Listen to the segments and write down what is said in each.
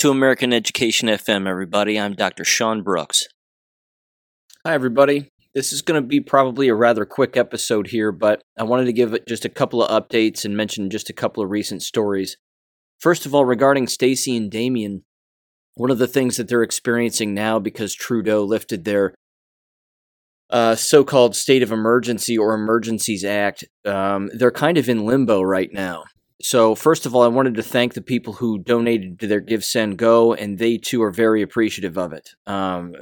to American Education FM, everybody. I'm Dr. Sean Brooks. Hi, everybody. This is going to be probably a rather quick episode here, but I wanted to give just a couple of updates and mention just a couple of recent stories. First of all, regarding Stacy and Damien, one of the things that they're experiencing now because Trudeau lifted their uh, so called state of emergency or emergencies act, um, they're kind of in limbo right now. So, first of all, I wanted to thank the people who donated to their Give Send Go, and they too are very appreciative of it. Um,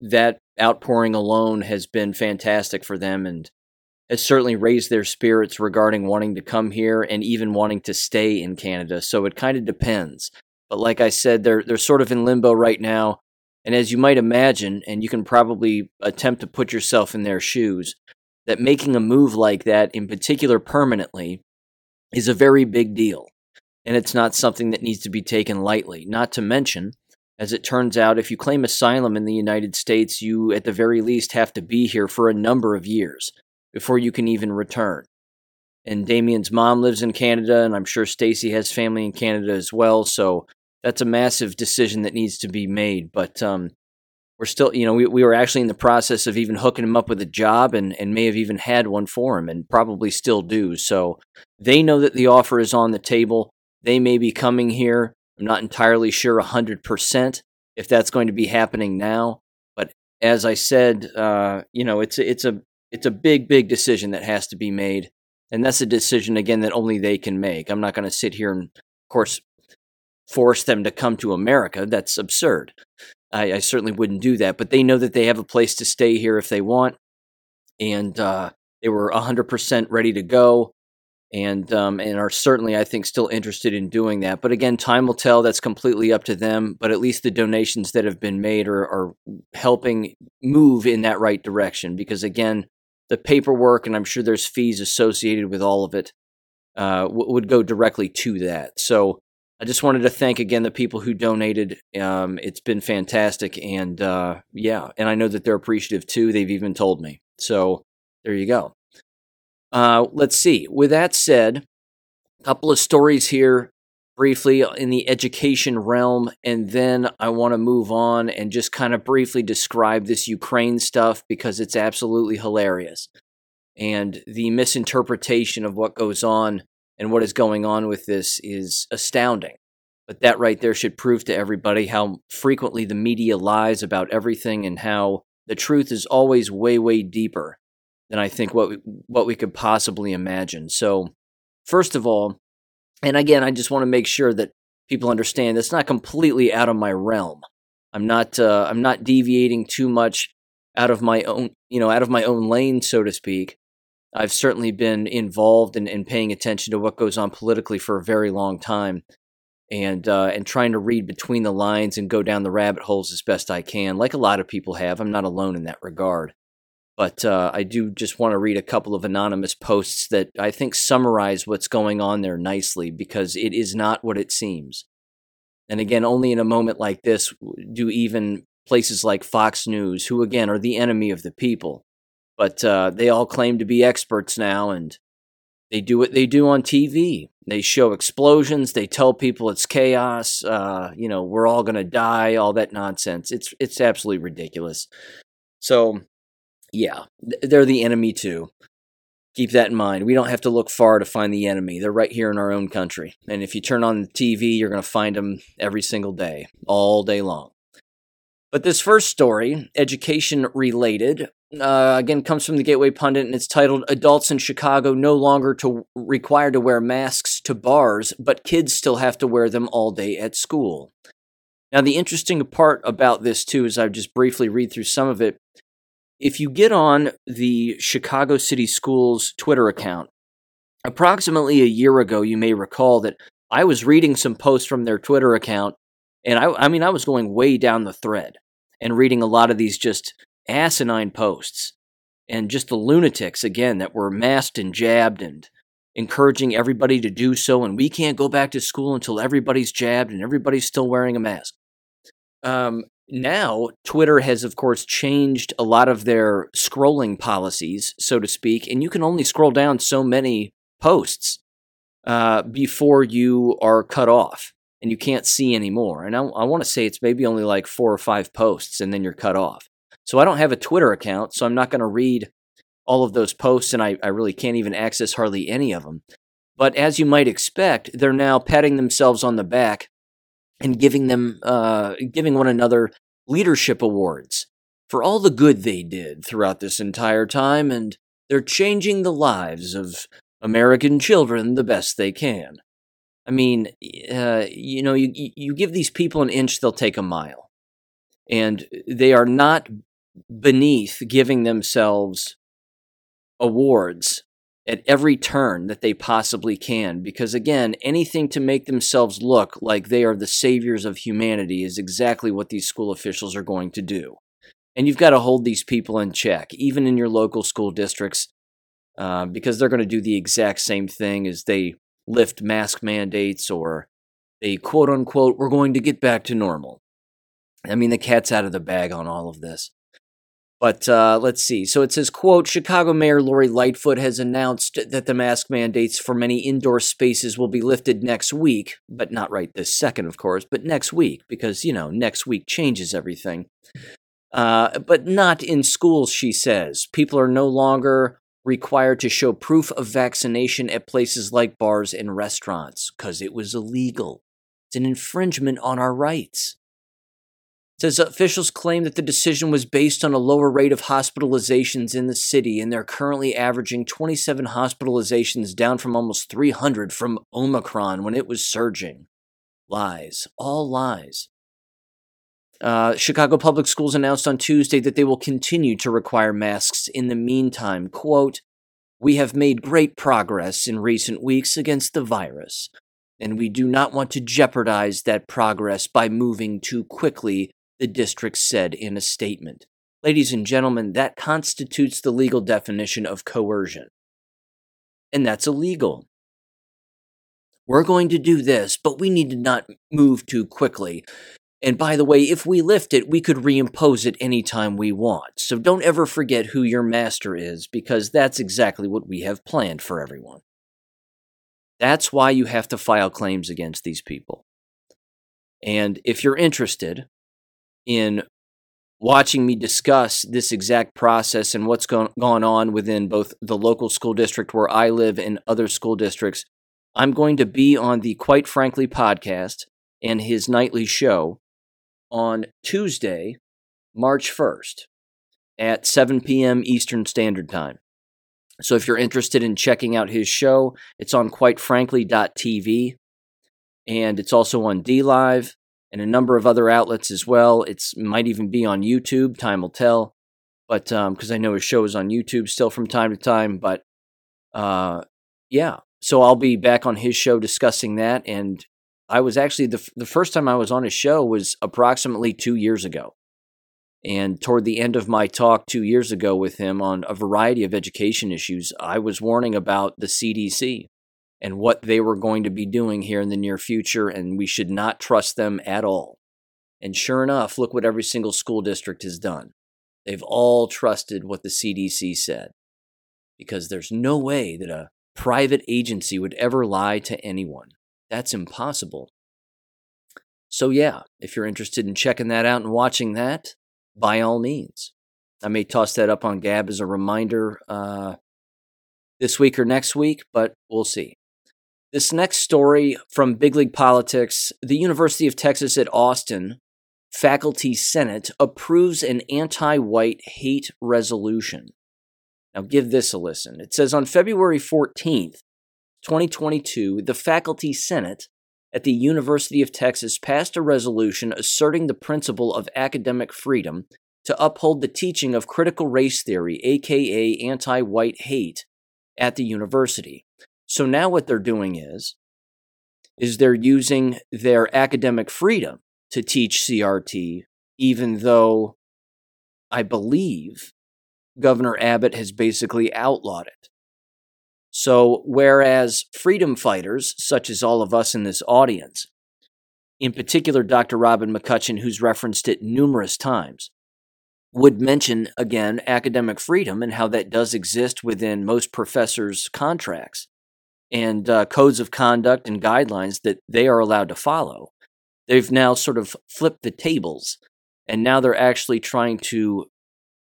that outpouring alone has been fantastic for them and has certainly raised their spirits regarding wanting to come here and even wanting to stay in Canada. So it kind of depends. But like I said, they're they're sort of in limbo right now. And as you might imagine, and you can probably attempt to put yourself in their shoes, that making a move like that, in particular permanently, is a very big deal. And it's not something that needs to be taken lightly. Not to mention, as it turns out, if you claim asylum in the United States, you at the very least have to be here for a number of years before you can even return. And Damien's mom lives in Canada, and I'm sure Stacey has family in Canada as well. So that's a massive decision that needs to be made. But um, we're still, you know, we, we were actually in the process of even hooking him up with a job and, and may have even had one for him and probably still do. So they know that the offer is on the table. They may be coming here. I'm not entirely sure 100% if that's going to be happening now. But as I said, uh, you know, it's, it's, a, it's a big, big decision that has to be made. And that's a decision, again, that only they can make. I'm not going to sit here and, of course, force them to come to America. That's absurd. I, I, certainly wouldn't do that. But they know that they have a place to stay here if they want, and uh, they were 100% ready to go, and um, and are certainly, I think, still interested in doing that. But again, time will tell. That's completely up to them. But at least the donations that have been made are, are helping move in that right direction. Because again, the paperwork, and I'm sure there's fees associated with all of it, uh, would go directly to that. So I just wanted to thank again the people who donated. Um, it's been fantastic, and uh, yeah, and I know that they're appreciative too. They've even told me. So there you go. Uh, let's see. With that said, a couple of stories here briefly in the education realm, and then I want to move on and just kind of briefly describe this Ukraine stuff because it's absolutely hilarious. And the misinterpretation of what goes on and what is going on with this is astounding. But that right there should prove to everybody how frequently the media lies about everything and how the truth is always way, way deeper than I think what we, what we could possibly imagine. So, first of all, and again, I just want to make sure that people understand it's not completely out of my realm. I'm not uh, I'm not deviating too much out of my own you know out of my own lane, so to speak. I've certainly been involved in, in paying attention to what goes on politically for a very long time, and uh, and trying to read between the lines and go down the rabbit holes as best I can, like a lot of people have. I'm not alone in that regard, but uh, I do just want to read a couple of anonymous posts that I think summarize what's going on there nicely because it is not what it seems. And again, only in a moment like this do even places like Fox News, who again are the enemy of the people, but uh, they all claim to be experts now, and they do what they do on TV. They show explosions. They tell people it's chaos. Uh, you know, we're all going to die. All that nonsense. It's it's absolutely ridiculous. So, yeah, they're the enemy too. Keep that in mind. We don't have to look far to find the enemy. They're right here in our own country. And if you turn on the TV, you're going to find them every single day, all day long. But this first story, education related, uh, again comes from the Gateway Pundit, and it's titled "Adults in Chicago No Longer to Required to Wear Masks to Bars, but Kids Still Have to Wear Them All Day at School." Now, the interesting part about this too is I've just briefly read through some of it. If you get on the Chicago City Schools Twitter account, approximately a year ago, you may recall that I was reading some posts from their Twitter account, and I, I mean, I was going way down the thread and reading a lot of these just asinine posts and just the lunatics again that were masked and jabbed and encouraging everybody to do so and we can't go back to school until everybody's jabbed and everybody's still wearing a mask um, now twitter has of course changed a lot of their scrolling policies so to speak and you can only scroll down so many posts uh, before you are cut off and you can't see anymore. And I, I want to say it's maybe only like four or five posts, and then you're cut off. So I don't have a Twitter account, so I'm not going to read all of those posts, and I, I really can't even access hardly any of them. But as you might expect, they're now patting themselves on the back and giving them uh, giving one another leadership awards for all the good they did throughout this entire time, and they're changing the lives of American children the best they can. I mean, uh, you know, you you give these people an inch, they'll take a mile, and they are not beneath giving themselves awards at every turn that they possibly can. Because again, anything to make themselves look like they are the saviors of humanity is exactly what these school officials are going to do. And you've got to hold these people in check, even in your local school districts, uh, because they're going to do the exact same thing as they lift mask mandates or they quote unquote, we're going to get back to normal. I mean, the cat's out of the bag on all of this. But uh, let's see. So it says, quote, Chicago Mayor Lori Lightfoot has announced that the mask mandates for many indoor spaces will be lifted next week, but not right this second, of course, but next week, because, you know, next week changes everything. Uh, but not in schools, she says. People are no longer required to show proof of vaccination at places like bars and restaurants because it was illegal. It's an infringement on our rights. Says officials claim that the decision was based on a lower rate of hospitalizations in the city, and they're currently averaging 27 hospitalizations, down from almost 300 from Omicron when it was surging. Lies. All lies. Uh, Chicago Public Schools announced on Tuesday that they will continue to require masks in the meantime. Quote, We have made great progress in recent weeks against the virus, and we do not want to jeopardize that progress by moving too quickly, the district said in a statement. Ladies and gentlemen, that constitutes the legal definition of coercion. And that's illegal. We're going to do this, but we need to not move too quickly. And by the way, if we lift it, we could reimpose it anytime we want. So don't ever forget who your master is, because that's exactly what we have planned for everyone. That's why you have to file claims against these people. And if you're interested in watching me discuss this exact process and what's gone, on within both the local school district where I live and other school districts, I'm going to be on the Quite Frankly podcast and his nightly show on Tuesday, March 1st at 7 p.m. Eastern Standard Time. So if you're interested in checking out his show, it's on quitefrankly.tv and it's also on DLive and a number of other outlets as well. It might even be on YouTube, time will tell. But because um, I know his show is on YouTube still from time to time, but uh, yeah. So I'll be back on his show discussing that, and I was actually the the first time I was on his show was approximately two years ago, and toward the end of my talk two years ago with him on a variety of education issues, I was warning about the CDC and what they were going to be doing here in the near future, and we should not trust them at all. And sure enough, look what every single school district has done. They've all trusted what the CDC said because there's no way that a private agency would ever lie to anyone. That's impossible. So, yeah, if you're interested in checking that out and watching that, by all means. I may toss that up on Gab as a reminder uh, this week or next week, but we'll see. This next story from Big League Politics the University of Texas at Austin Faculty Senate approves an anti white hate resolution. Now, give this a listen. It says on February 14th, 2022, the Faculty Senate at the University of Texas passed a resolution asserting the principle of academic freedom to uphold the teaching of critical race theory, aka anti white hate, at the university. So now what they're doing is is they're using their academic freedom to teach CRT even though I believe Governor Abbott has basically outlawed it. So, whereas freedom fighters, such as all of us in this audience, in particular Dr. Robin McCutcheon, who's referenced it numerous times, would mention again academic freedom and how that does exist within most professors' contracts and uh, codes of conduct and guidelines that they are allowed to follow. they've now sort of flipped the tables, and now they're actually trying to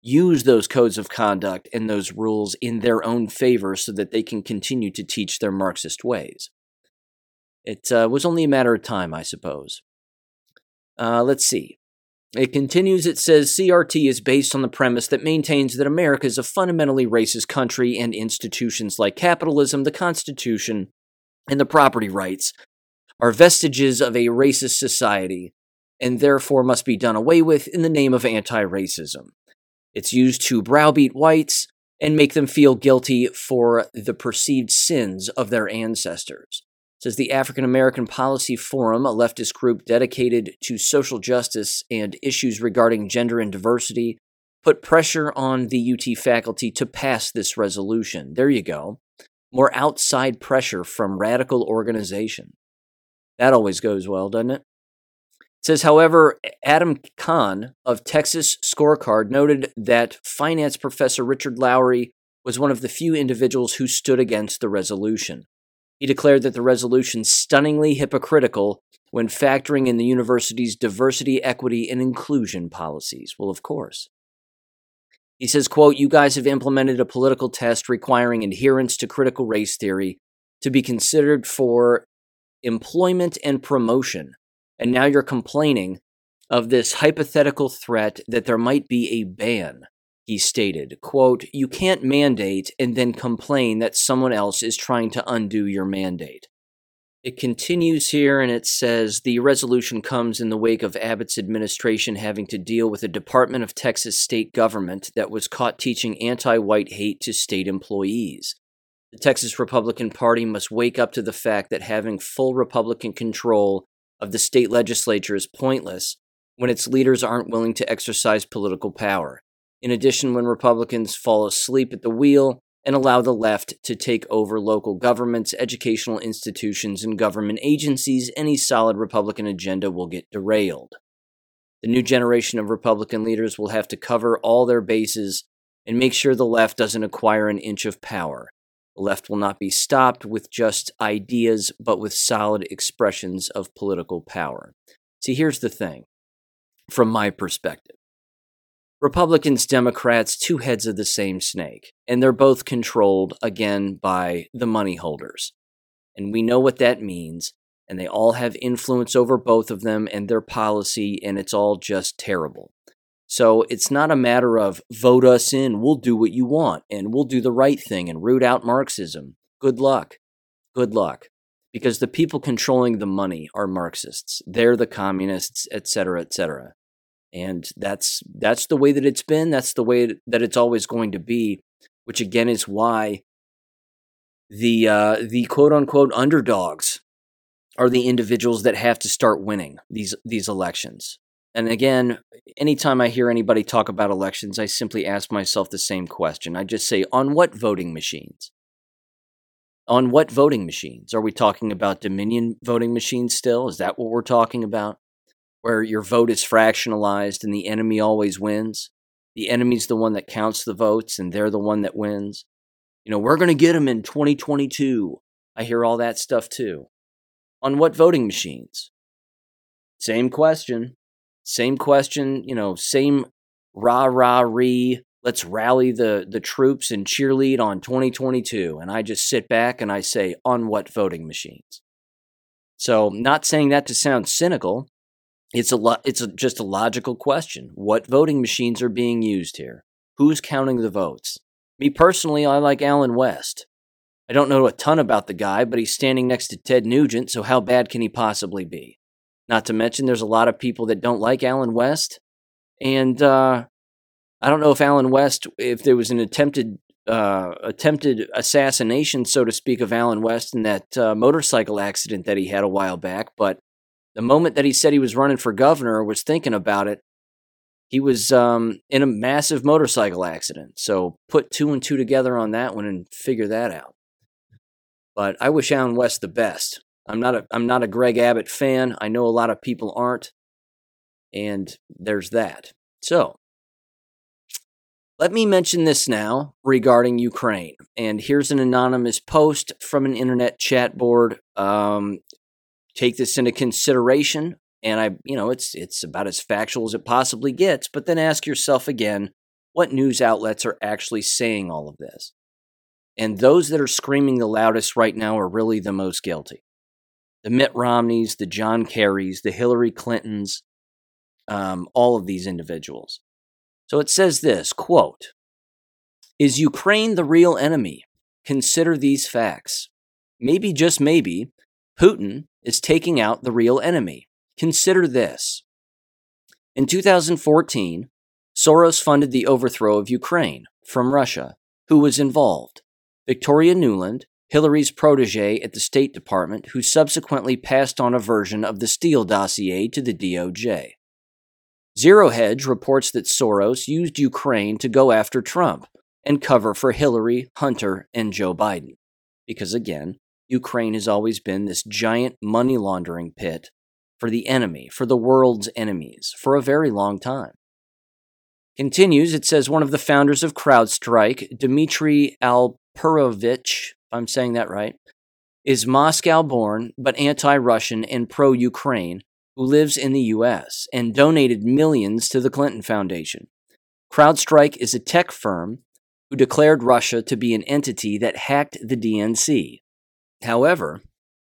use those codes of conduct and those rules in their own favor so that they can continue to teach their Marxist ways. It uh, was only a matter of time, I suppose. Uh, let's see. It continues, it says CRT is based on the premise that maintains that America is a fundamentally racist country and institutions like capitalism, the Constitution, and the property rights are vestiges of a racist society and therefore must be done away with in the name of anti racism. It's used to browbeat whites and make them feel guilty for the perceived sins of their ancestors says the African American Policy Forum, a leftist group dedicated to social justice and issues regarding gender and diversity, put pressure on the UT faculty to pass this resolution. There you go. More outside pressure from radical organization. That always goes well, doesn't it? It says, however, Adam Cahn of Texas Scorecard noted that finance professor Richard Lowery was one of the few individuals who stood against the resolution. He declared that the resolution stunningly hypocritical when factoring in the university's diversity, equity, and inclusion policies. Well, of course. He says, quote, You guys have implemented a political test requiring adherence to critical race theory to be considered for employment and promotion. And now you're complaining of this hypothetical threat that there might be a ban he stated, quote, You can't mandate and then complain that someone else is trying to undo your mandate. It continues here and it says the resolution comes in the wake of Abbott's administration having to deal with a Department of Texas state government that was caught teaching anti white hate to state employees. The Texas Republican Party must wake up to the fact that having full Republican control of the state legislature is pointless when its leaders aren't willing to exercise political power. In addition, when Republicans fall asleep at the wheel and allow the left to take over local governments, educational institutions, and government agencies, any solid Republican agenda will get derailed. The new generation of Republican leaders will have to cover all their bases and make sure the left doesn't acquire an inch of power. The left will not be stopped with just ideas, but with solid expressions of political power. See, here's the thing from my perspective Republicans, Democrats, two heads of the same snake, and they're both controlled again by the money holders. And we know what that means, and they all have influence over both of them and their policy, and it's all just terrible. So it's not a matter of vote us in, we'll do what you want, and we'll do the right thing and root out Marxism. Good luck. Good luck. Because the people controlling the money are Marxists. They're the communists, etc., etc and that's that's the way that it's been that's the way that it's always going to be which again is why the uh, the quote unquote underdogs are the individuals that have to start winning these these elections. And again anytime i hear anybody talk about elections i simply ask myself the same question. I just say on what voting machines? On what voting machines? Are we talking about dominion voting machines still? Is that what we're talking about where your vote is fractionalized and the enemy always wins. The enemy's the one that counts the votes and they're the one that wins. You know, we're going to get them in 2022. I hear all that stuff too. On what voting machines? Same question. Same question, you know, same rah rah ree. Let's rally the, the troops and cheerlead on 2022. And I just sit back and I say, on what voting machines? So, not saying that to sound cynical, it's a lo- it's a, just a logical question. What voting machines are being used here? Who's counting the votes? Me personally, I like Allen West. I don't know a ton about the guy, but he's standing next to Ted Nugent, so how bad can he possibly be? Not to mention, there's a lot of people that don't like Allen West, and uh, I don't know if Allen West, if there was an attempted uh, attempted assassination, so to speak, of Allen West in that uh, motorcycle accident that he had a while back, but the moment that he said he was running for governor or was thinking about it, he was um, in a massive motorcycle accident. So put two and two together on that one and figure that out. But I wish Allen West the best. I'm not a I'm not a Greg Abbott fan. I know a lot of people aren't, and there's that. So let me mention this now regarding Ukraine. And here's an anonymous post from an internet chat board. Um, Take this into consideration. And I, you know, it's it's about as factual as it possibly gets, but then ask yourself again, what news outlets are actually saying all of this? And those that are screaming the loudest right now are really the most guilty. The Mitt Romneys, the John Kerrys, the Hillary Clintons, um, all of these individuals. So it says this quote, Is Ukraine the real enemy? Consider these facts. Maybe, just maybe, Putin is taking out the real enemy. Consider this. In 2014, Soros funded the overthrow of Ukraine from Russia. Who was involved? Victoria Nuland, Hillary's protege at the State Department, who subsequently passed on a version of the Steele dossier to the DOJ. Zero Hedge reports that Soros used Ukraine to go after Trump and cover for Hillary, Hunter, and Joe Biden. Because again, Ukraine has always been this giant money laundering pit for the enemy, for the world's enemies, for a very long time. Continues, it says one of the founders of CrowdStrike, Dmitry Alperovitch, if I'm saying that right, is Moscow born but anti Russian and pro Ukraine, who lives in the US and donated millions to the Clinton Foundation. CrowdStrike is a tech firm who declared Russia to be an entity that hacked the DNC. However,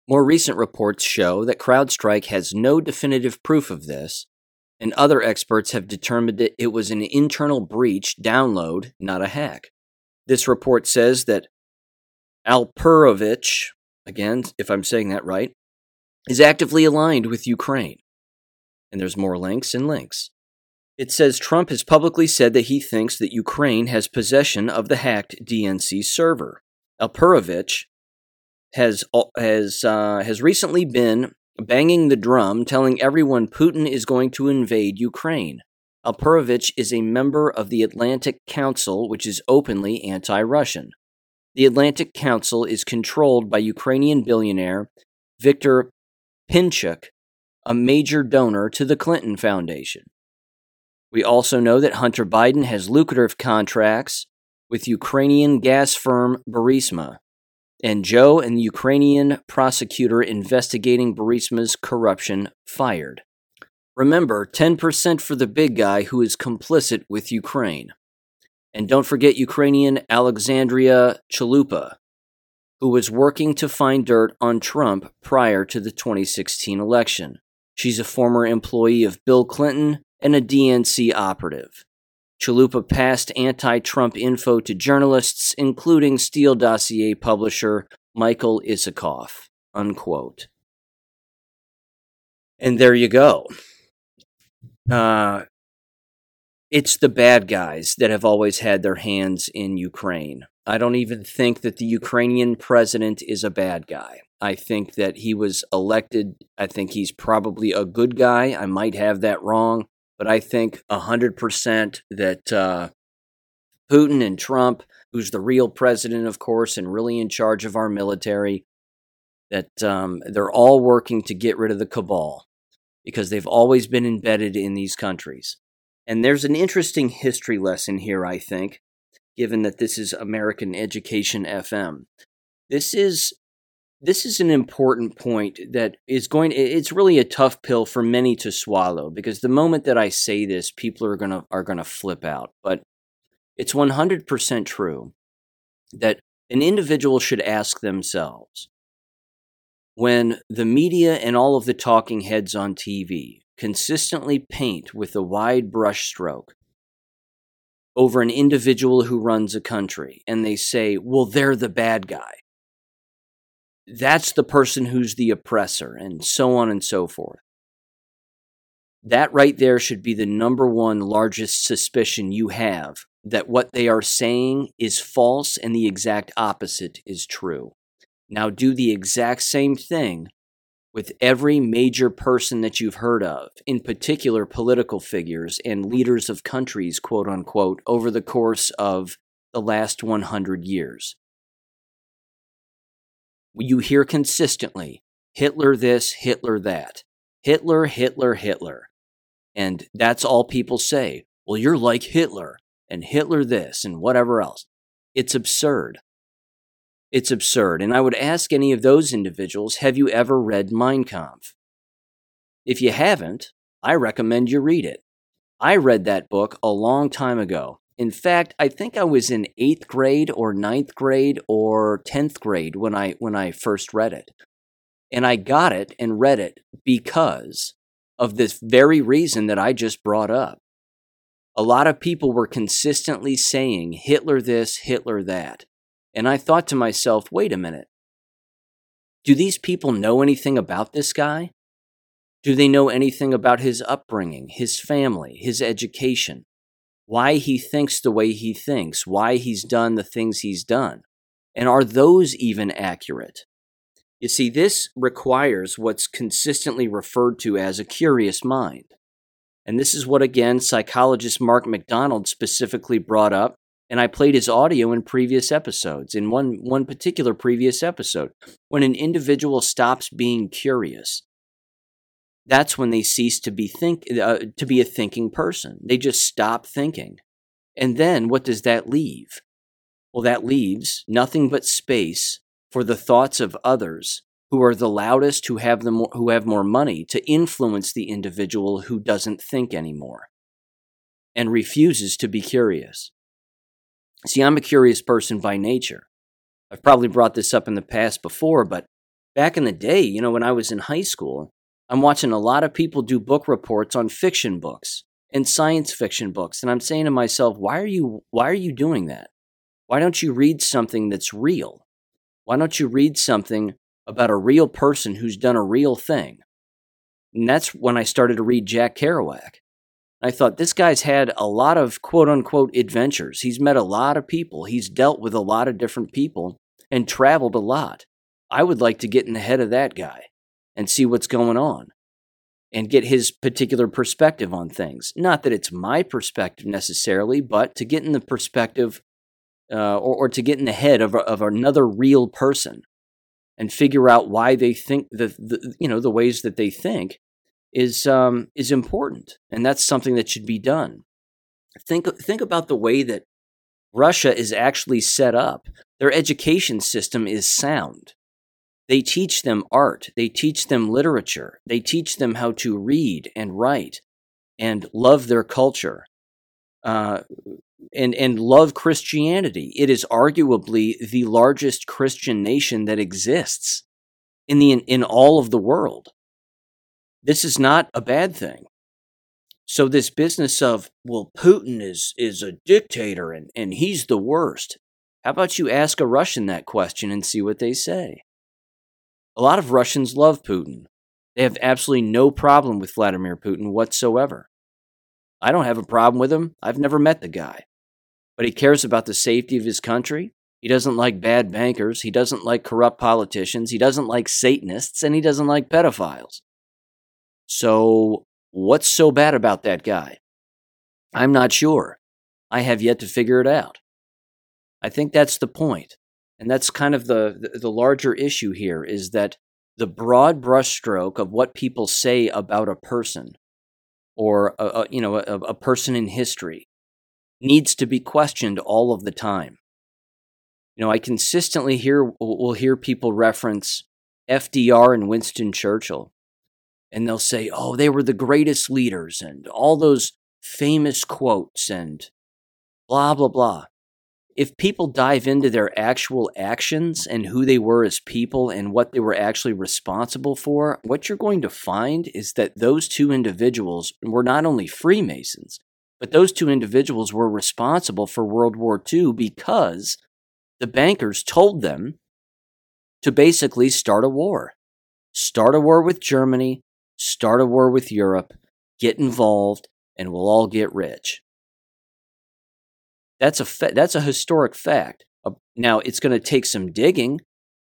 more recent reports show that CrowdStrike has no definitive proof of this, and other experts have determined that it was an internal breach download, not a hack. This report says that Alperovitch, again, if I'm saying that right, is actively aligned with Ukraine. And there's more links and links. It says Trump has publicly said that he thinks that Ukraine has possession of the hacked DNC server. Alperovitch has has uh, has recently been banging the drum, telling everyone Putin is going to invade Ukraine. Alperovitch is a member of the Atlantic Council, which is openly anti-Russian. The Atlantic Council is controlled by Ukrainian billionaire Viktor Pinchuk, a major donor to the Clinton Foundation. We also know that Hunter Biden has lucrative contracts with Ukrainian gas firm Burisma, and Joe and the Ukrainian prosecutor investigating Burisma's corruption fired. Remember, 10% for the big guy who is complicit with Ukraine. And don't forget Ukrainian Alexandra Chalupa, who was working to find dirt on Trump prior to the 2016 election. She's a former employee of Bill Clinton and a DNC operative. Chalupa passed anti Trump info to journalists, including Steele dossier publisher Michael Isikoff. Unquote. And there you go. Uh, it's the bad guys that have always had their hands in Ukraine. I don't even think that the Ukrainian president is a bad guy. I think that he was elected. I think he's probably a good guy. I might have that wrong, but I think 100% that uh, Putin and Trump, who's the real president, of course, and really in charge of our military, that um, they're all working to get rid of the cabal because they've always been embedded in these countries. And there's an interesting history lesson here, I think, given that this is American Education FM. This is this is an important point that is going it's really a tough pill for many to swallow because the moment that I say this people are going to are going to flip out but it's 100% true that an individual should ask themselves when the media and all of the talking heads on TV consistently paint with a wide brushstroke over an individual who runs a country and they say, well, they're the bad guy. That's the person who's the oppressor, and so on and so forth. That right there should be the number one largest suspicion you have that what they are saying is false and the exact opposite is true. Now do the exact same thing with every major person that you've heard of, in particular political figures and leaders of countries, quote unquote, over the course of the last 100 years. You hear consistently Hitler this, Hitler that. Hitler, Hitler, Hitler. And that's all people say. Well, you're like Hitler, and Hitler this, and whatever else. It's absurd. It's absurd. And I would ask any of those individuals have you ever read Mein Kampf? If you haven't, I recommend you read it. I read that book a long time ago. In fact, I think I was in eighth grade or ninth grade or tenth grade when I when I first read it. And I got it and read it because of this very reason that I just brought up. A lot of people were consistently saying Hitler this, Hitler that. And I thought to myself, wait a minute. Do these people know anything about this guy? Do they know anything about his upbringing, his family, his education? Why he thinks the way he thinks, why he's done the things he's done? And are those even accurate? You see, this requires what's consistently referred to as a curious mind. And this is what, again, psychologist Mark McDonald specifically brought up. And I played his audio in previous episodes, in one, one particular previous episode. When an individual stops being curious, that's when they cease to be think uh, to be a thinking person. They just stop thinking. And then what does that leave? Well, that leaves nothing but space for the thoughts of others who are the loudest, who have, the more, who have more money, to influence the individual who doesn't think anymore and refuses to be curious. See, I'm a curious person by nature. I've probably brought this up in the past before, but back in the day, you know, when I was in high school, I'm watching a lot of people do book reports on fiction books and science fiction books, and I'm saying to myself, why are you why are you doing that? Why don't you read something that's real? Why don't you read something about a real person who's done a real thing? And that's when I started to read Jack Kerouac. I thought this guy's had a lot of quote unquote adventures. He's met a lot of people. He's dealt with a lot of different people and traveled a lot. I would like to get in the head of that guy and see what's going on and get his particular perspective on things. Not that it's my perspective necessarily, but to get in the perspective uh, or, or to get in the head of, of another real person and figure out why they think the, the you know the ways that they think is um, is important, and that's something that should be done. Think think about the way that Russia is actually set up. Their education system is sound. They teach them art. They teach them literature. They teach them how to read and write and love their culture. Uh, and, and love Christianity. It is arguably the largest Christian nation that exists in, the, in all of the world. This is not a bad thing. So this business of, well, Putin is, is a dictator and, and he's the worst. How about you ask a Russian that question and see what they say? A lot of Russians love Putin. They have absolutely no problem with Vladimir Putin whatsoever. I don't have a problem with him. I've never met the guy but he cares about the safety of his country. He doesn't like bad bankers. He doesn't like corrupt politicians. He doesn't like Satanists. And he doesn't like pedophiles. So, what's so bad about that guy? I'm not sure. I have yet to figure it out. I think that's the point. And that's kind of the, the, larger issue here is that the broad brushstroke of what people say about a person or a, a you know a, a person in history needs to be questioned all of the time. You know, I consistently hear will hear people reference FDR and Winston Churchill, and they'll say, "Oh, they were the greatest leaders," and all those famous quotes and blah blah blah. If people dive into their actual actions and who they were as people and what they were actually responsible for, what you're going to find is that those two individuals were not only Freemasons, but those two individuals were responsible for World War II because the bankers told them to basically start a war. Start a war with Germany, start a war with Europe, get involved, and we'll all get rich. That's a fa- that's a historic fact. Uh, now it's going to take some digging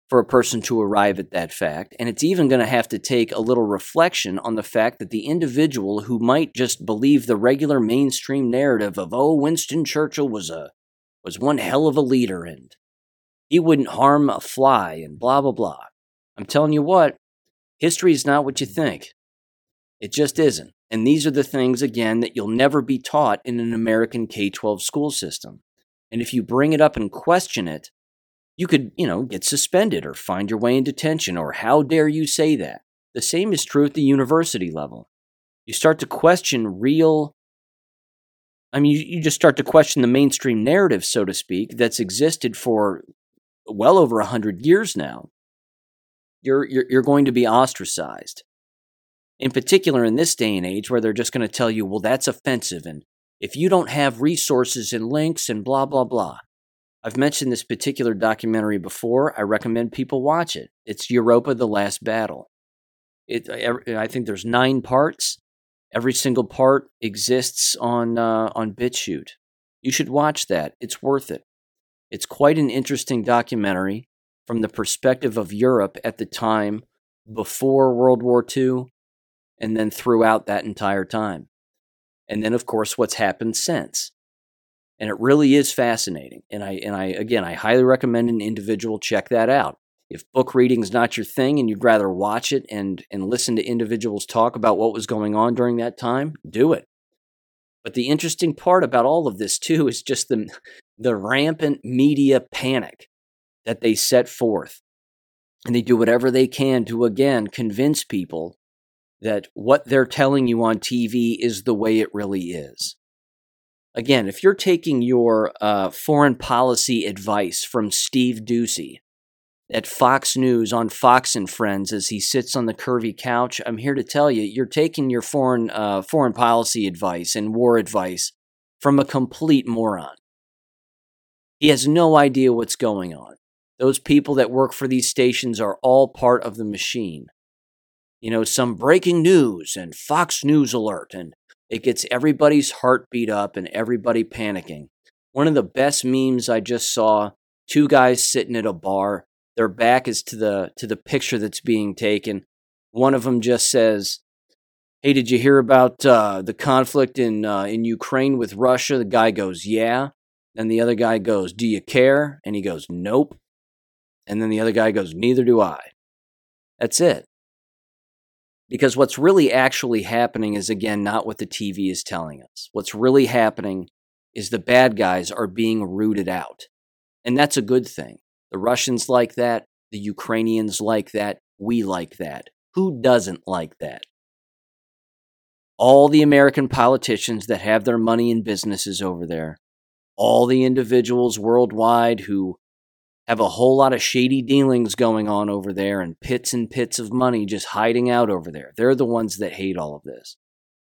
for a person to arrive at that fact. And it's even going to have to take a little reflection on the fact that the individual who might just believe the regular mainstream narrative of, oh, Winston Churchill was a was one hell of a leader and he wouldn't harm a fly and blah blah blah. I'm telling you what, history is not what you think. It just isn't. And these are the things, again, that you'll never be taught in an American K 12 school system. And if you bring it up and question it, you could, you know, get suspended or find your way in detention or how dare you say that. The same is true at the university level. You start to question real. I mean, you, you just start to question the mainstream narrative, so to speak, that's existed for well over a hundred years now. You're, you're you're going to be ostracized. In particular, in this day and age, where they're just going to tell you, "Well, that's offensive," and if you don't have resources and links and blah blah blah. I've mentioned this particular documentary before. I recommend people watch it. It's Europa: The Last Battle. It, I think there's nine parts. Every single part exists on uh, on BitChute. You should watch that. It's worth it. It's quite an interesting documentary from the perspective of Europe at the time before World War II and then throughout that entire time. And then, of course, what's happened since and it really is fascinating. And I and I again I highly recommend an individual check that out. If book reading is not your thing and you'd rather watch it and and listen to individuals talk about what was going on during that time, do it. But the interesting part about all of this too is just the the rampant media panic that they set forth. And they do whatever they can to again convince people that what they're telling you on TV is the way it really is again, if you're taking your uh, foreign policy advice from Steve Doocy at Fox News on Fox and Friends as he sits on the curvy couch, I'm here to tell you, you're taking your foreign uh, foreign policy advice and war advice from a complete moron. He has no idea what's going on. Those people that work for these stations are all part of the machine. You know, some breaking news and Fox News alert and it gets everybody's heart beat up and everybody panicking. One of the best memes I just saw, two guys sitting at a bar, their back is to the to the picture that's being taken. One of them just says, "Hey, did you hear about uh, the conflict in uh, in Ukraine with Russia?" The guy goes, "Yeah," and the other guy goes, "Do you care?" And he goes, "Nope." And then the other guy goes, "Neither do I." That's it. Because what's really actually happening is, again, not what the TV is telling us. What's really happening is the bad guys are being rooted out. And that's a good thing. The Russians like that. The Ukrainians like that. We like that. Who doesn't like that? All the American politicians that have their money in businesses over there, all the individuals worldwide who have a whole lot of shady dealings going on over there and pits and pits of money just hiding out over there. They're the ones that hate all of this.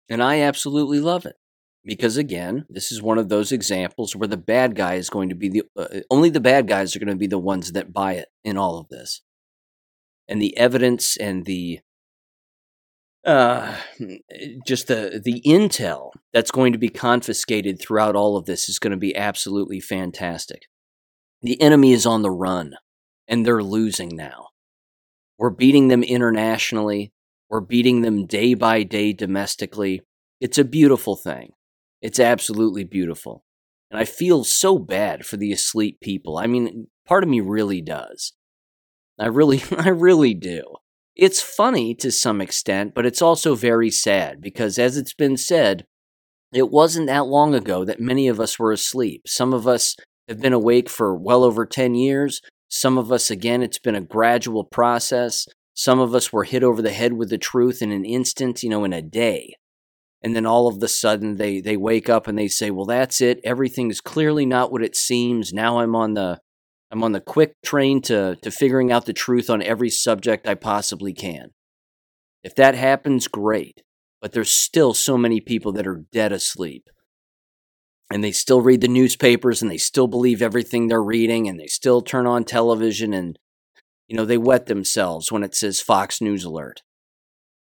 And I absolutely love it. Because again, this is one of those examples where the bad guy is going to be the uh, only the bad guys are going to be the ones that buy it in all of this. And the evidence and the uh, just the the intel that's going to be confiscated throughout all of this is going to be absolutely fantastic. The enemy is on the run, and they're losing now. We're beating them internationally. We're beating them day by day domestically. It's a beautiful thing. It's absolutely beautiful. And I feel so bad for the asleep people. I mean, part of me really does. I really, I really do. It's funny to some extent, but it's also very sad because, as it's been said, it wasn't that long ago that many of us were asleep. Some of us have been awake for well over 10 years. Some of us, again, it's been a gradual process. Some of us were hit over the head with the truth in an instant, you know, in a day. And then all of a the sudden they, they wake up and they say, well, that's it. Everything's clearly not what it seems. Now I'm on the, I'm on the quick train to, to figuring out the truth on every subject I possibly can. If that happens, great. But there's still so many people that are dead asleep and they still read the newspapers and they still believe everything they're reading and they still turn on television and you know they wet themselves when it says Fox News alert.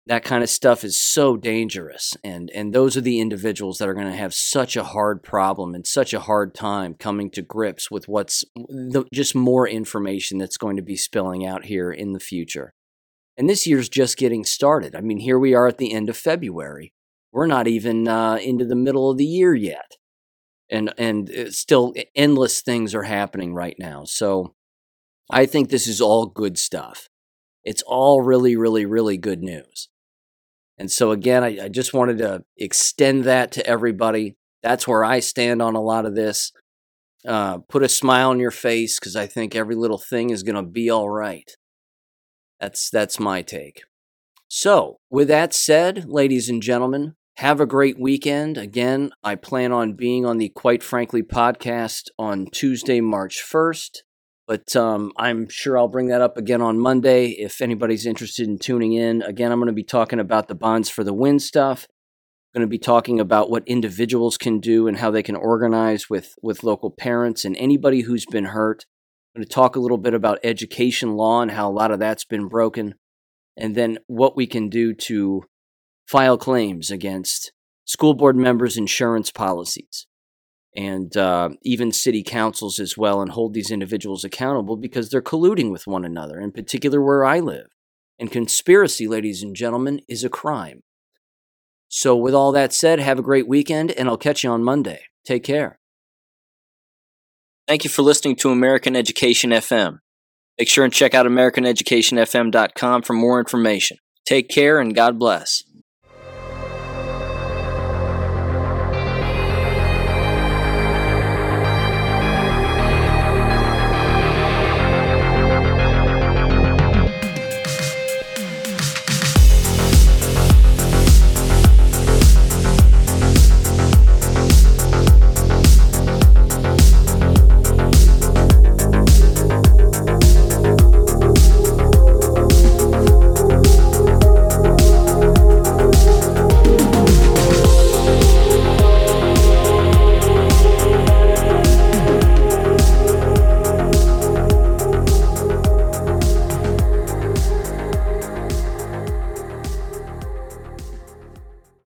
That kind of stuff is so dangerous and and those are the individuals that are going to have such a hard problem and such a hard time coming to grips with what's the, just more information that's going to be spilling out here in the future. And this year's just getting started. I mean, here we are at the end of February. We're not even uh, into the middle of the year yet and and uh, still endless things are happening right now. So I think this is all good stuff. It's all really, really, really good news. And so again, I, I just wanted to extend that to everybody. That's where I stand on a lot of this. Uh, put a smile on your face because I think every little thing is going to be all right. That's that's my take. So, with that said, ladies and gentlemen, have a great weekend. Again, I plan on being on the Quite Frankly podcast on Tuesday, March 1st. But um, I'm sure I'll bring that up again on Monday if anybody's interested in tuning in. Again, I'm going to be talking about the Bonds for the Win stuff. I'm going to be talking about what individuals can do and how they can organize with, with local parents and anybody who's been hurt. I'm going to talk a little bit about education law and how a lot of that's been broken, and then what we can do to file claims against school board members' insurance policies and uh, even city councils as well and hold these individuals accountable because they're colluding with one another, in particular where I live. And conspiracy, ladies and gentlemen, is a crime. So, with all that said, have a great weekend, and I'll catch you on Monday. Take care. Thank you for listening to American Education FM. Make sure and check out AmericanEducationFM.com for more information. Take care and God bless.